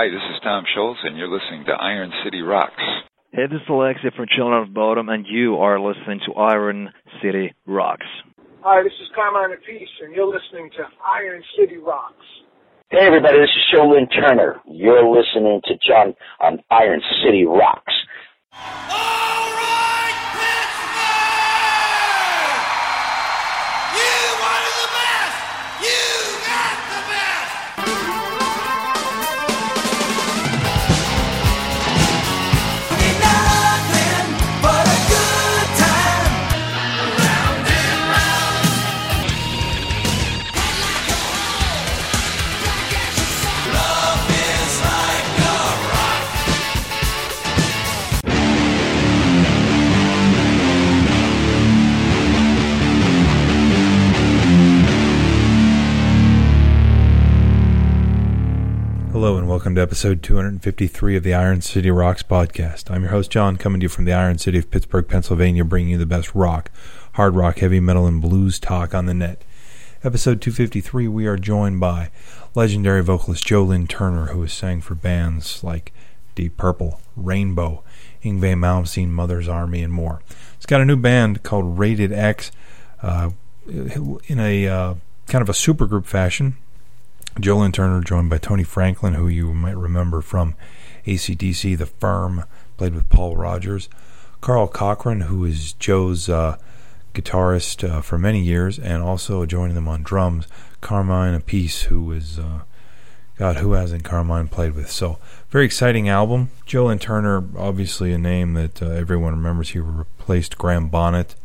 Hi, this is Tom Scholz, and you're listening to Iron City Rocks. Hey, this is Alexi from Children of Bodom, and you are listening to Iron City Rocks. Hi, this is Carmine Appice, and you're listening to Iron City Rocks. Hey, everybody, this is Joe Lynn Turner. You're listening to John on Iron City Rocks. Hello welcome to episode 253 of the Iron City Rocks podcast. I'm your host John, coming to you from the Iron City of Pittsburgh, Pennsylvania, bringing you the best rock, hard rock, heavy metal, and blues talk on the net. Episode 253, we are joined by legendary vocalist Joe Lynn Turner, who has sang for bands like Deep Purple, Rainbow, Yngwie Malmsteen, Mother's Army, and more. He's got a new band called Rated X, uh, in a uh, kind of a supergroup fashion. Joe Lynn Turner, joined by Tony Franklin, who you might remember from ACDC, The Firm, played with Paul Rodgers. Karl Cochran, who is Joe's uh, guitarist uh, for many years, and also joining them on drums, Carmine Appice, who is, uh, God, who hasn't Carmine played with? So, very exciting album. Joe Lynn Turner, obviously a name that uh, everyone remembers. He replaced Graham Bonnet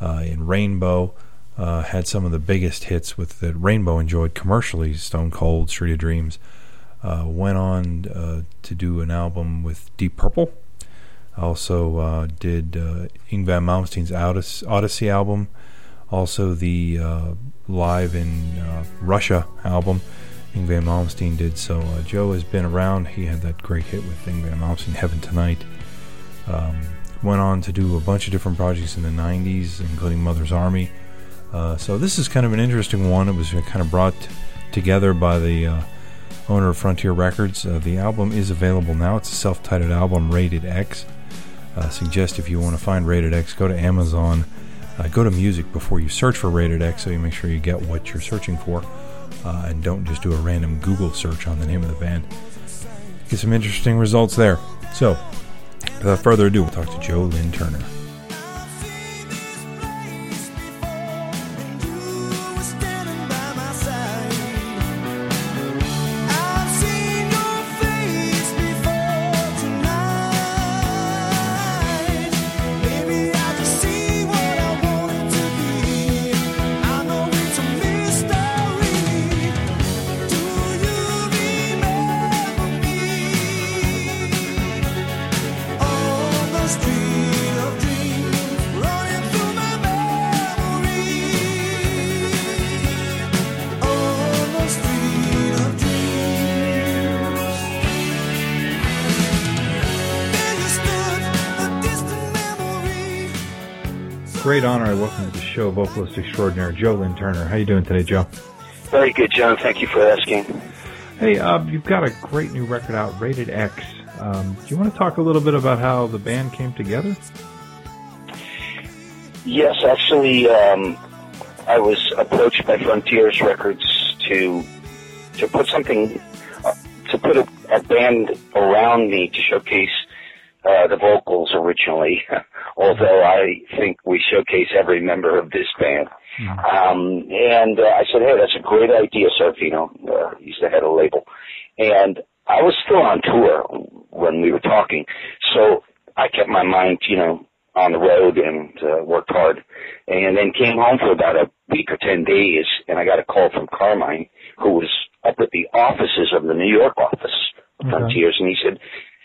uh, in Rainbow uh, had some of the biggest hits with that Rainbow enjoyed commercially. Stone Cold, Street of Dreams. Uh, went on uh, to do an album with Deep Purple. Also uh, did uh, Yngwie Malmsteen's Odyssey, album. Also the uh, live in uh, Russia album. Yngwie Malmsteen did so. Joe has been around. He had that great hit with Yngwie Malmsteen, Heaven Tonight. Um, went on to do a bunch of different projects in the 90s, including Mother's Army. Uh, so this is kind of an interesting one. It was kind of brought together by the uh, owner of Frontier Records. Uh, the album is available now. It's a self-titled album, Rated X. Uh, suggest if you want to find Rated X, go to Amazon, uh, go to music before you search for Rated X, so you make sure you get what you're searching for, uh, and don't just do a random Google search on the name of the band. Get some interesting results there. So, without further ado, we'll talk to Joe Lynn Turner. Great honor. I welcome to the show vocalist extraordinaire Joe Lynn Turner. How you doing today, Joe? Very good, John. Thank you for asking. Hey, uh, you've got a great new record out, Rated X. Um, do you want to talk a little bit about how the band came together? Yes, actually, um, I was approached by Frontiers Records to to put something uh, to put a, a band around me to showcase uh, the vocals originally, although I think we showcase every member of this band. Mm-hmm. Um, and uh, I said, hey, that's a great idea, Serafino. Uh, he's the head of the label. And I was still on tour when we were talking, so I kept my mind, you know, on the road and uh, worked hard. And then came home for about a week or 10 days, and I got a call from Carmine, who was up at the offices of the New York office of okay. Frontiers, and he said,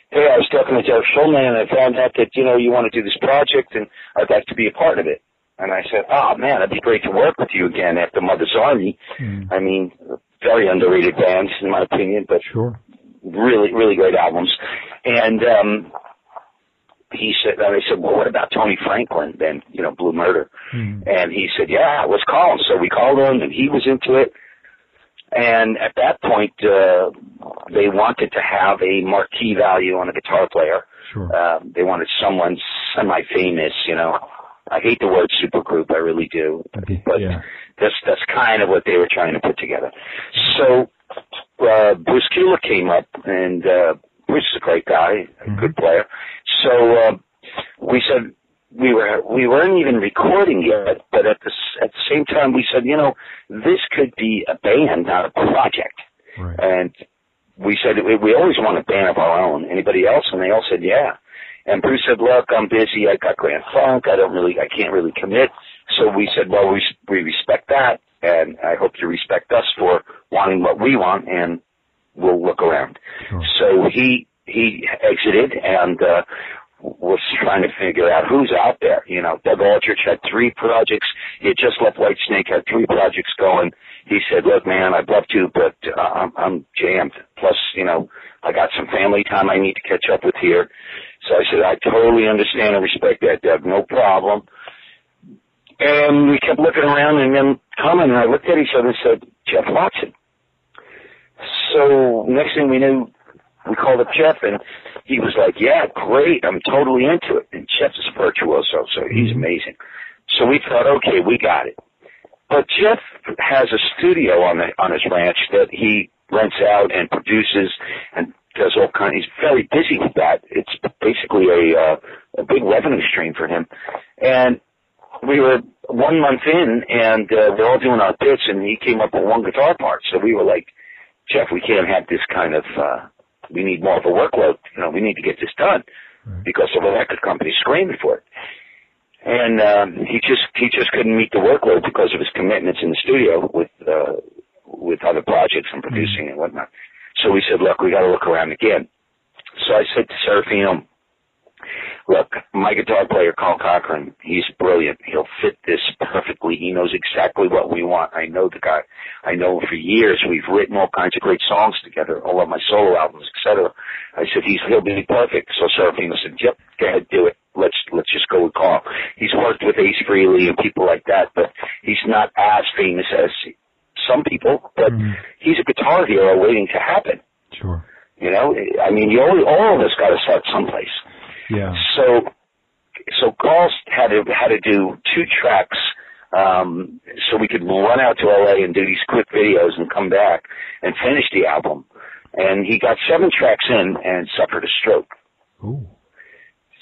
hey, I was talking to Jeff Schulman and I found out that, you know, you want to do this project and I'd like to be a part of it. And I said, oh man, it'd be great to work with you again after Mother's Army. Mm. I mean, very underrated bands in my opinion, but sure. really, really great albums. And, um, he said, and I said, well, what about Tony Franklin then, you know, Blue Murder? Mm. And he said, yeah, let's call him. So we called him and he was into it. And at that point, uh, they wanted to have a marquee value on a guitar player. Sure. Uh, they wanted someone semi-famous, you know. I hate the word supergroup, I really do. But yeah. that's that's kind of what they were trying to put together. So uh, Bruce Kulick came up, and uh, Bruce is a great guy, a Mhm. good player. So uh, we said we were we weren't even recording yet, but at the s- at the same time we said, you know, this could be a band, not a project. Right. And we said we, we always want a band of our own. Anybody else? And they all said yeah. And Bruce said, look, I'm busy. I got Grand Funk. I don't really, I can't really commit. So we said, well, we we respect that, and I hope you respect us for wanting what we want, and we'll look around. Sure. So he he exited and uh, was trying to figure out who's out there. You know, Doug Aldrich had three projects. He had just left Whitesnake, had three projects going. He said, "Look, man, I'd love to, but uh, I'm, I'm jammed. Plus, you know, I got some family time I need to catch up with here." So I said, "I totally understand and respect that, Doug. No problem." And we kept looking around, and then Carmine and I looked at each other and said, "Jeff Watson." So next thing we knew, we called up Jeff, and he was like, "Yeah, great, I'm totally into it." And Jeff is a virtuoso, so he's amazing. So we thought, okay, we got it. But Jeff has a studio on the on his ranch that he rents out and produces and does all kind. He's very busy with that. It's basically a uh, a big revenue stream for him. And we were one month in, and uh, we're all doing our bits, and he came up with one guitar part. So we were like, Jeff, we can't have this kind of. uh We need more of a workload. You know, we need to get this done Right. because the record company's screaming for it. And um, he just he just couldn't meet the workload because of his commitments in the studio with uh, with other projects and producing and whatnot. So we said, look, we got to look around again. So I said to Serafino, look, my guitar player, Karl Cochran, he's brilliant. He'll fit this perfectly. He knows exactly what we want. I know the guy. I know him for years. We've written all kinds of great songs together, all of my solo albums, etc. I said, he's, he'll be perfect. So Serafino said, yep, go ahead, do it. Let's, let's just go with Karl. He's worked with Ace Frehley and people like that, but he's not as famous as some people, but Mhm. he's a guitar hero waiting to happen. Sure. You know, I mean, you all, all of us got to start someplace. Yeah. So, so Karl had to had to do two tracks, um, so we could run out to LA and do these quick videos and come back and finish the album. And he got seven tracks in and suffered a stroke. Ooh.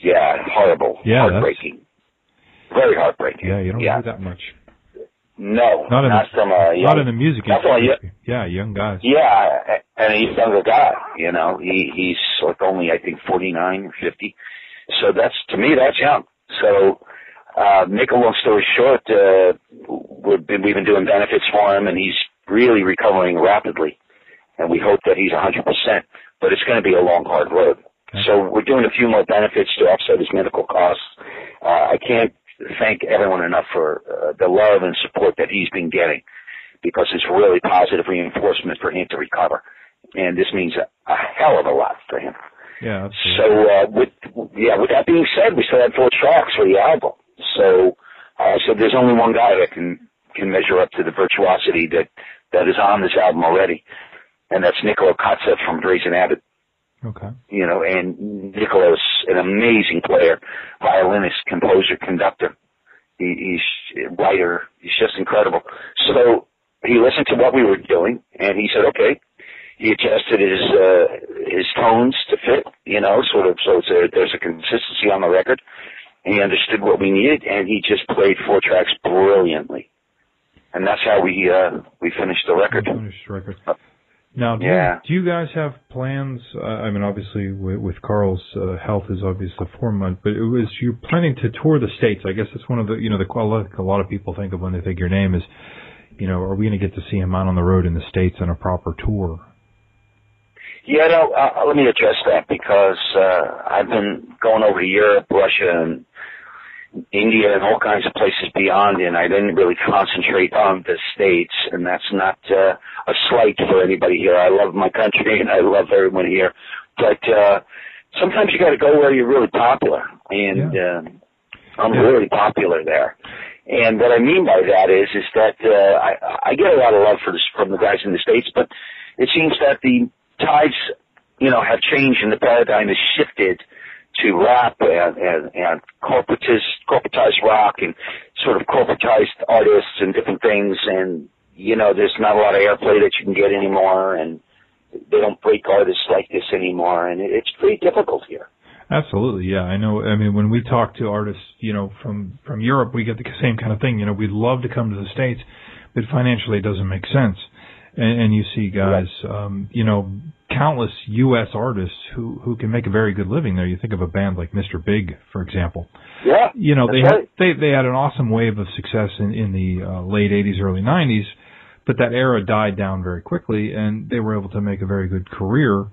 Yeah, horrible, Yeah, heartbreaking, very heartbreaking. Yeah, you don't yeah. hear that much. No, Not in not the, from a young, not in the music not from a industry. Yeah, young guys. Yeah, and he's a younger guy. You know, he he's like only I think forty nine or fifty. So that's to me that's young. So uh, make a long story short, uh, we've been we've been doing benefits for him, and he's really recovering rapidly. And we hope that he's a hundred percent. But it's going to be a long, hard road. Okay. So we're doing a few more benefits to offset his medical costs. Uh, I can't thank everyone enough for uh, the love and support that he's been getting because it's really positive reinforcement for him to recover. And this means a, a hell of a lot for him. Yeah. So, uh, with, yeah, with that being said, we still had four tracks for the album. So, I said there's only one guy that can, can measure up to the virtuosity that, that is on this album already. And that's Nikolo Kotzev from Brazen Abbot okay. you know, and Nikolo's an amazing player, violinist, composer, conductor. He, he's a writer. He's just incredible. So he listened to what we were doing, and he said, okay. He adjusted his uh, his tones to fit, you know, sort of. So it's a, there's a consistency on the record. He understood what we needed, and he just played four tracks brilliantly. And that's how we uh, we finished the record. Finished record. Now, do, Yeah. you, do you guys have plans? Uh, I mean, obviously, with, with Karl's uh, health is obviously the foremost, but it was you're planning to tour the states. I guess that's one of the you know the a lot of people think of when they think your name is, you know, are we going to get to see him out on the road in the states on a proper tour? Yeah, no, uh, let me address that because uh, I've been going over to Europe, Russia, and India, and all kinds of places beyond, and I didn't really concentrate on the states. And that's not uh, a slight for anybody here. I love my country, and I love everyone here. But uh, sometimes you got to go where you're really popular, and Yeah. uh, I'm Yeah. really popular there. And what I mean by that is, is that uh, I, I get a lot of love for this, from the guys in the states, but it seems that the tides, you know, have changed and the paradigm has shifted to rap and and, and corporatist corporatized rock and sort of corporatized artists and different things. And you know, there's not a lot of airplay that you can get anymore, and they don't break artists like this anymore, and it's pretty difficult here. Absolutely, yeah. I know. I mean, when we talk to artists, you know, from from Europe, we get the same kind of thing. You know, we'd love to come to the states, but financially, it doesn't make sense. And, and you see guys, um, you know, countless U.S. artists who who can make a very good living there. You think of a band like Mr. Big, for example. Yeah. You know, they right. had they they had an awesome wave of success in in the uh, late '80s, early '90s, but that era died down very quickly, and they were able to make a very good career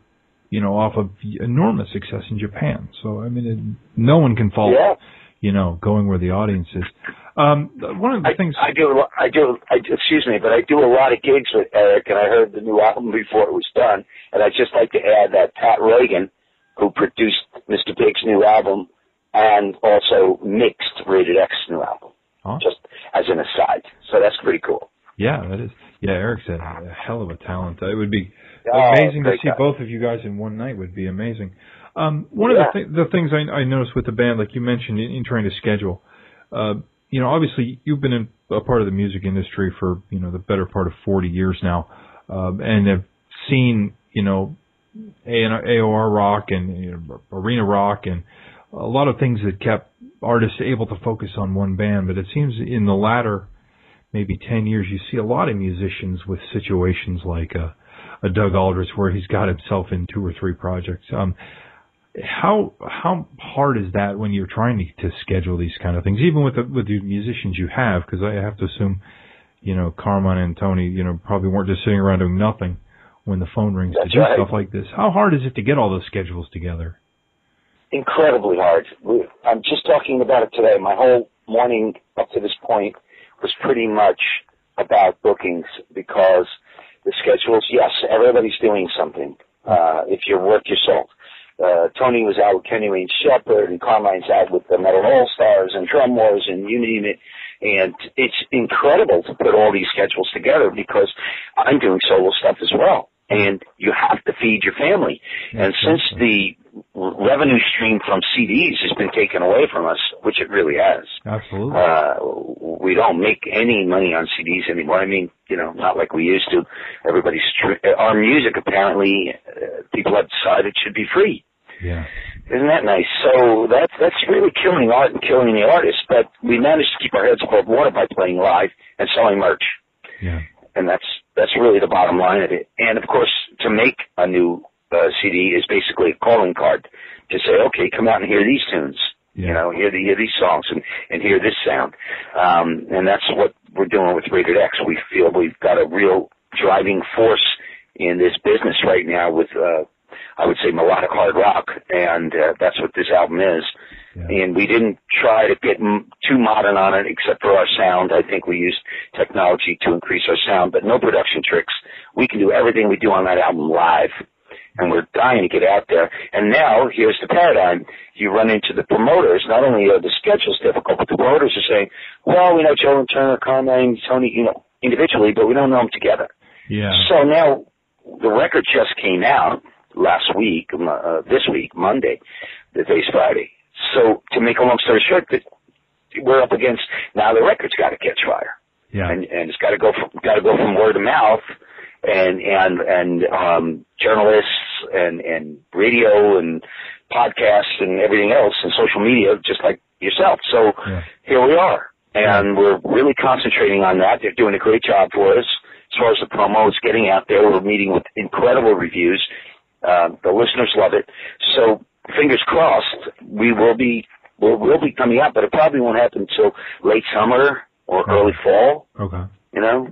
you know, off of enormous success in Japan. So I mean, it, no one can fault, yeah. you know, going where the audience is. Um, one of the I, things I do, I do, I, excuse me, but I do a lot of gigs with Eric, and I heard the new album before it was done, and I'd just like to add that Pat Regan, who produced Mr. Big's new album, and also mixed Rated X new album, huh? just as an aside. So that's pretty cool. Yeah, that is. Yeah, Eric's a, a hell of a talent. It would be Oh, amazing to see guy. both of you guys in one night. Would be amazing. Um, one Yeah. of the, th- the things I, I noticed with the band, like you mentioned, in, in trying to schedule, uh, you know, obviously you've been in a part of the music industry for you know the better part of 40 years now, um, and have seen you know AOR rock and you know, arena rock and a lot of things that kept artists able to focus on one band. But it seems in the latter maybe 10 years, you see a lot of musicians with situations like a, a Doug Aldrich where he's got himself in two or three projects. Um, how how hard is that when you're trying to, to schedule these kind of things, even with the, with the musicians you have? Because I have to assume, you know, Carmine and Tony, you know, probably weren't just sitting around doing nothing when the phone rings That's to do right. stuff like this. How hard is it to get all those schedules together? incredibly hard. I'm just talking about it today. My whole morning up to this point was pretty much about bookings because the schedules, yes, everybody's doing something. Uh, if you're worth your salt. Uh, Tony was out with Kenny Wayne Shepherd and Carmine's out with the Metal All Stars and Drum Wars and you name it. And it's incredible to put all these schedules together because I'm doing solo stuff as well. And you have to feed your family. And since the revenue stream from CDs has been taken away from us, which it really has, Absolutely. uh, we don't make any money on CDs anymore. I mean, you know, not like we used to. Everybody's str- our music apparently uh, people have decided it should be free. yeah. Isn't that nice? So that's that's really killing art and killing the artist. But we managed to keep our heads above water by playing live and selling merch, Yeah. And that's that's really the bottom line of it. And of course, to make a new uh, CD is basically a calling card to say, okay, come out and hear these tunes. Yeah. You know, hear the, hear these songs and and hear this sound. Um, and that's what we're doing with Rated X. We feel we've got a real driving force in this business right now with. Uh, I would say melodic hard rock, and uh, that's what this album is. Yeah. And we didn't try to get m- too modern on it, except for our sound. I think we used technology to increase our sound, but no production tricks. We can do everything we do on that album live, and we're dying to get out there. And now here's the paradigm: you run into the promoters. Not only are the schedules difficult, but the promoters are saying, "Well, we know Joe Lynn Turner, Carmine, Tony, you know, individually, but we don't know them together." Yeah. So now the record just came out last week, uh, this week, Monday, the day's Friday. So to make a long story short, we're up against now the record's got to catch fire, Yeah. and and it's got to go from got to go from word to mouth, and and and um, journalists and and radio and podcasts and everything else and social media, just like yourself. So Yeah. here we are, and we're really concentrating on that. They're doing a great job for us as far as the promo. It's getting out there. We're meeting with incredible reviews. Uh, the listeners love it. So fingers crossed, we will be we'll, we'll be coming out, but it probably won't happen until late summer or Oh. early fall. Okay. You know,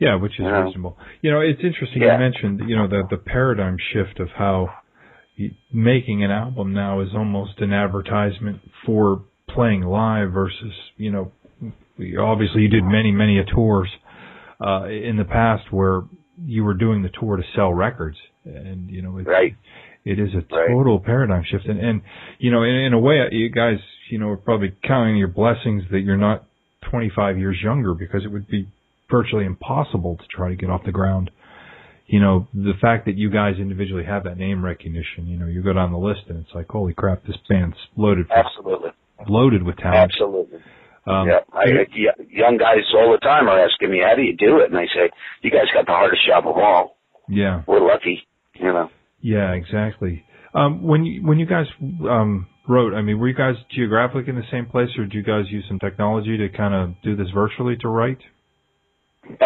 Yeah, which is Yeah. reasonable. You know, it's interesting Yeah. you mentioned, you know, the the paradigm shift of how making an album now is almost an advertisement for playing live versus, you know, obviously you did many many a tours uh in the past where you were doing the tour to sell records and you know it, right? It is a Right. total paradigm shift and and you know in, in a way you guys you know are probably counting your blessings that you're not 25 years younger because it would be virtually impossible to try to get off the ground. You know, the fact that you guys individually have that name recognition, you know, you go down the list and it's like, holy crap, this band's loaded, for, Absolutely. loaded with talent. Absolutely. Um, yeah, I, I, young guys all the time are asking me, "How do you do it?" And I say, "You guys got the hardest job of all. yeah, We're lucky, you know." Yeah, exactly. Um, when you when you guys um, wrote, I mean, were you guys geographically in the same place, or did you guys use some technology to kind of do this virtually to write?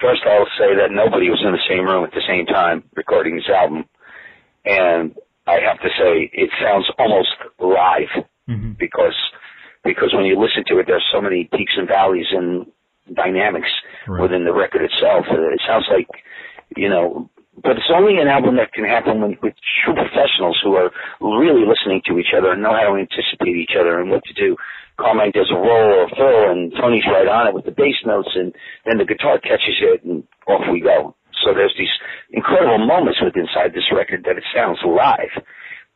First, I'll say that nobody was in the same room at the same time recording this album, and I have to say it sounds almost live Mm-hmm. because because when you listen to it, there's so many peaks and valleys and dynamics Right. within the record itself. It sounds like you know, but it's only an album that can happen when, with true professionals who are really listening to each other and know how to anticipate each other and what to do. Carmine does a roll or fill, and Tony's right on it with the bass notes, and then the guitar catches it, and off we go. So there's these incredible moments with inside this record that it sounds live.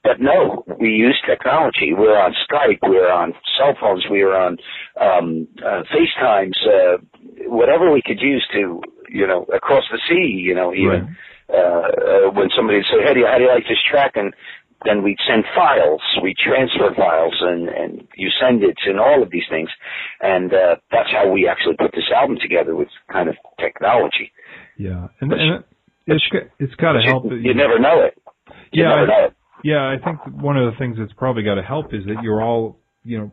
But no, we use technology. We're on Skype. We're on cell phones. We are on um, uh, FaceTimes. Uh, whatever we could use to, you know, across the sea. You know, even uh, uh, when somebody would say, "Hey, do you- how do you like this track?" and then we'd send files. We transfer files, and and you send it, and all of these things. And uh, that's how we actually put this album together with kind of technology. Yeah, and, and it's it's got to help. You, you never know it. You Yeah, I- know it. Yeah, I think one of the things that's probably got to help is that you're all, you know,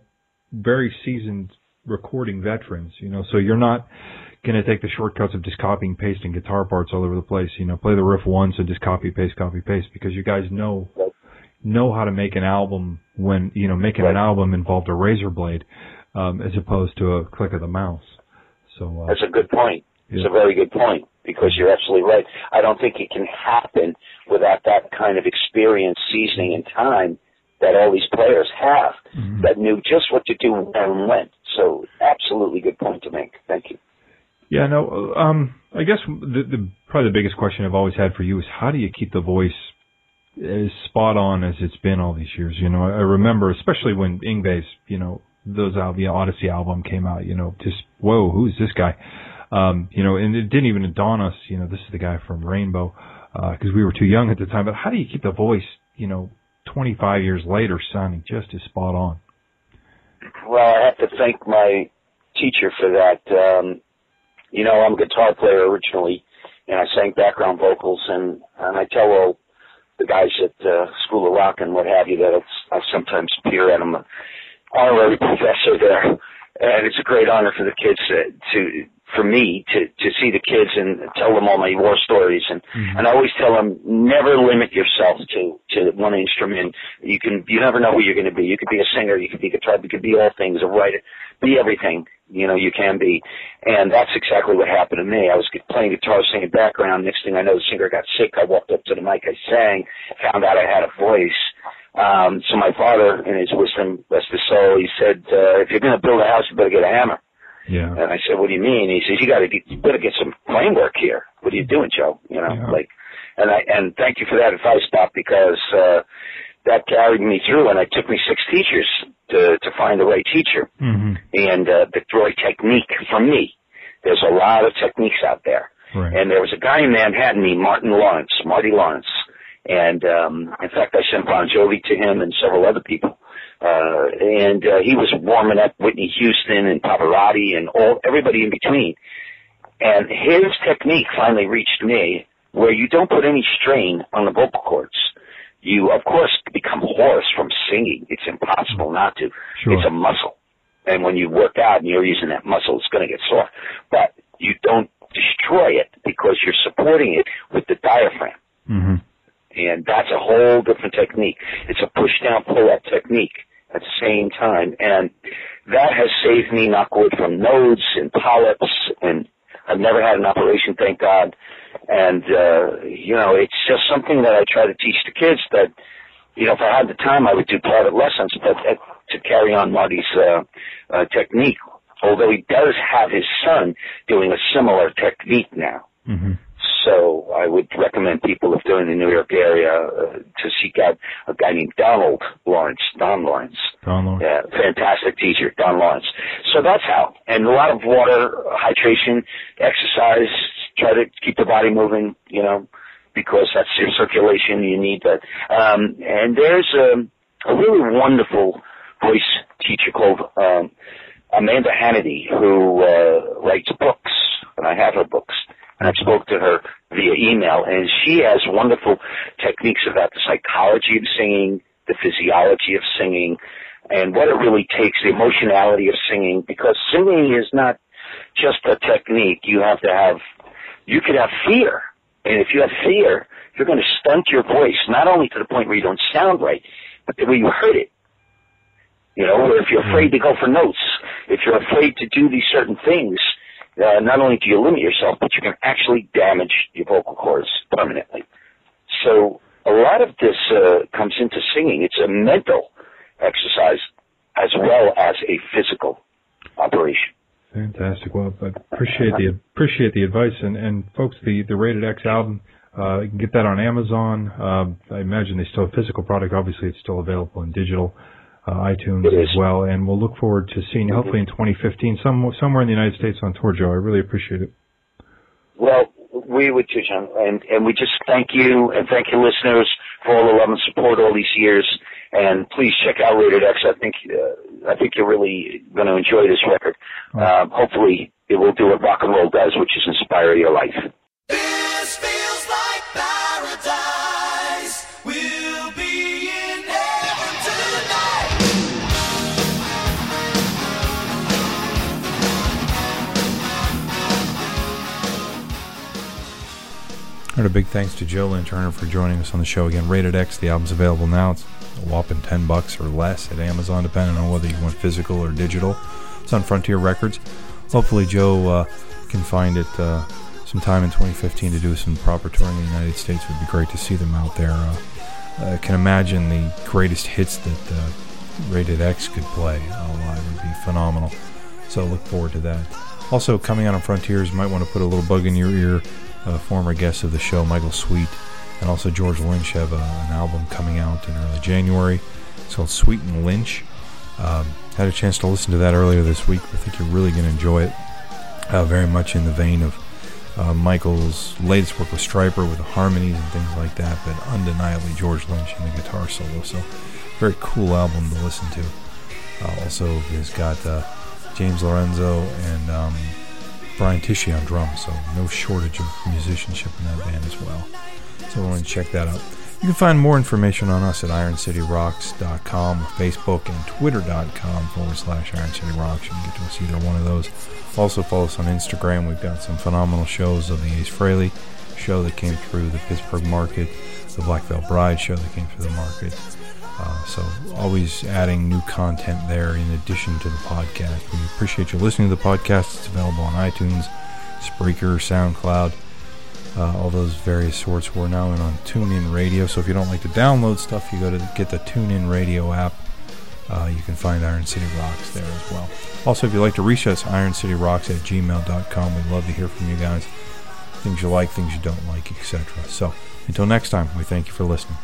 very seasoned recording veterans, you know, so you're not going to take the shortcuts of just copying, pasting guitar parts all over the place, you know, play the riff once and just copy, paste, copy, paste because you guys know, Right. know how to make an album when, you know, making an album involved a razor blade, um, as opposed to a click of the mouse. So, uh, That's a good point. It's Yeah. a very good point because you're absolutely right. I don't think it can happen without that kind of experience, seasoning, and time that all these players have Mhm. that knew just what to do and when. So, absolutely good point to make. Thank you. Yeah, no. Um, I guess the, the probably the biggest question I've always had for you is how do you keep the voice as spot on as it's been all these years? You know, I, remember especially when Yngwie's, you know, those the Odyssey album came out. You know, just whoa, who's this guy? Um, you know, and it didn't even dawn us. You know, this is the guy from Rainbow because we were too young at the time. But how do you keep the voice? You know, 25 years later, sounding just as spot on? Well, I have to thank my teacher for that. Um, you know, I'm a guitar player originally, and I sang background vocals, and and I tell all the guys at uh, School of Rock and what have you that it's, I sometimes peer at them, an honorary professor there, and it's a great honor for the kids to, to for me to to see the kids and tell them all my war stories and and I always tell them never limit yourself to to one instrument. You can you never know who you're going to be. You could be a singer, you could be a guitar, you could be all things, a writer, be everything. You know you can be, and that's exactly what happened to me. I was playing guitar, singing background. Next thing I know, the singer got sick. I walked up to the mic, I sang, found out I had a voice. Um, so my father, in his wisdom, rest his soul, he said, uh, "If you're going to build a house, you better get a hammer." Yeah. And I said, "What do you mean?" He says, "You got to get, you better get some framework here. What are you doing, Joe? You know, Yeah. like." And I and thank you for that advice, Bob, because uh, that carried me through, and it took me six teachers to to find the right teacher hmm and uh, the right technique for me. There's a lot of techniques out there, Right. and there was a guy in Manhattan named Martin Lawrence, Marty Lawrence, and um, in fact, I sent Bon Jovi to him and several other people. Uh, and uh, he was warming up Whitney Houston and Pavarotti and all everybody in between. And his technique finally reached me, where you don't put any strain on the vocal cords. You, of course, become hoarse from singing. It's impossible not to. Sure. It's a muscle. And when you work out and you're using that muscle, it's going to get sore. But you don't destroy it because you're supporting it with the diaphragm. hmm And that's a whole different technique. It's a push down, pull up technique at the same time. And that has saved me, knock wood, from nodes and polyps. And I've never had an operation, thank God. And, uh, you know, it's just something that I try to teach the kids that, you know, if I had the time, I would do private lessons, but uh, to carry on Marty's, uh, uh, technique. Although he does have his son doing a similar technique now hmm So I would recommend people, if they're in the New York area, uh, to seek out a guy named Donald Lawrence, Don Lawrence. Don Lawrence. Yeah, fantastic teacher, Don Lawrence. So that's how. And a lot of water, hydration, exercise, try to keep the body moving, you know, because that's your circulation. You need that. Um, and there's a, a really wonderful voice teacher called um, Amanda Hannity who uh, writes books, and I have her books. And I spoke to her via email, and she has wonderful techniques about the psychology of singing, the physiology of singing, and what it really takes, the emotionality of singing, because singing is not just a technique. You have to have, you could have fear. And if you have fear, you're going to stunt your voice, not only to the point where you don't sound right, but the way you hurt it. You know, or if you're afraid to go for notes, if you're afraid to do these certain things, uh, not only do you limit yourself, but you can actually damage your vocal cords permanently. So a lot of this uh, comes into singing. It's a mental exercise as well as a physical operation. Fantastic. Well, I appreciate the appreciate the advice and and folks, the the Rated X album. Uh, you can get that on Amazon. Uh, I imagine they still have physical product. Obviously, it's still available in digital, uh, iTunes as well. And we'll look forward to seeing you hopefully in 2015, some somewhere in the United States on tour, Joe. I really appreciate it. Well, we would too, John, and and we just thank you and thank your listeners for all the love and support all these years. And please check out Rated X. I think uh, I think you're really going to enjoy this record. Um, hopefully, it will do what rock and roll does, which is inspire your life. Right, a big thanks to Joe Lynn Turner for joining us on the show again. Rated X, the album's available now. It's a whopping 10 bucks or less at Amazon, depending on whether you want physical or digital. It's on Frontier Records. Hopefully, Joe uh, can find it uh, sometime in 2015 to do some proper touring in the United States. It would be great to see them out there. Uh, I can imagine the greatest hits that uh, Rated X could play live would be phenomenal. So look forward to that. Also, coming out on Frontiers, you might want to put a little bug in your ear. Uh, former guest of the show, Michael Sweet, and also George Lynch have uh, an album coming out in early January. It's called Sweet and Lynch. Um, had a chance to listen to that earlier this week. I think you're really going to enjoy it. Uh, very much in the vein of uh, Michael's latest work with Stryper with the harmonies and things like that, but undeniably George Lynch and the guitar solo. So, very cool album to listen to. Uh, also, has got uh, James Lomenzo and um, Brian Tichy on drums, so no shortage of musicianship in that band as well. So, I want to check that out. You can find more information on us at IronCityRocks.com, Facebook, and Twitter.com forward slash IronCityRocks. You can get to us either one of those. Also, follow us on Instagram. We've got some phenomenal shows of the Ace Frehley show that came through the Pittsburgh market, the Black Veil Bride show that came through the market. Uh, so, always adding new content there in addition to the podcast. We appreciate you listening to the podcast. It's available on iTunes, Spreaker, SoundCloud uh, all those various sorts. We're now in on TuneIn Radio, so if you don't like to download stuff, you go to get the TuneIn Radio app. Uh, you can find Iron City Rocks there as well. Also, if you'd like to reach us, ironcityrocks at gmail.com. We'd love to hear from you guys. Things you like, things you don't like, etc. So, until next time, we thank you for listening.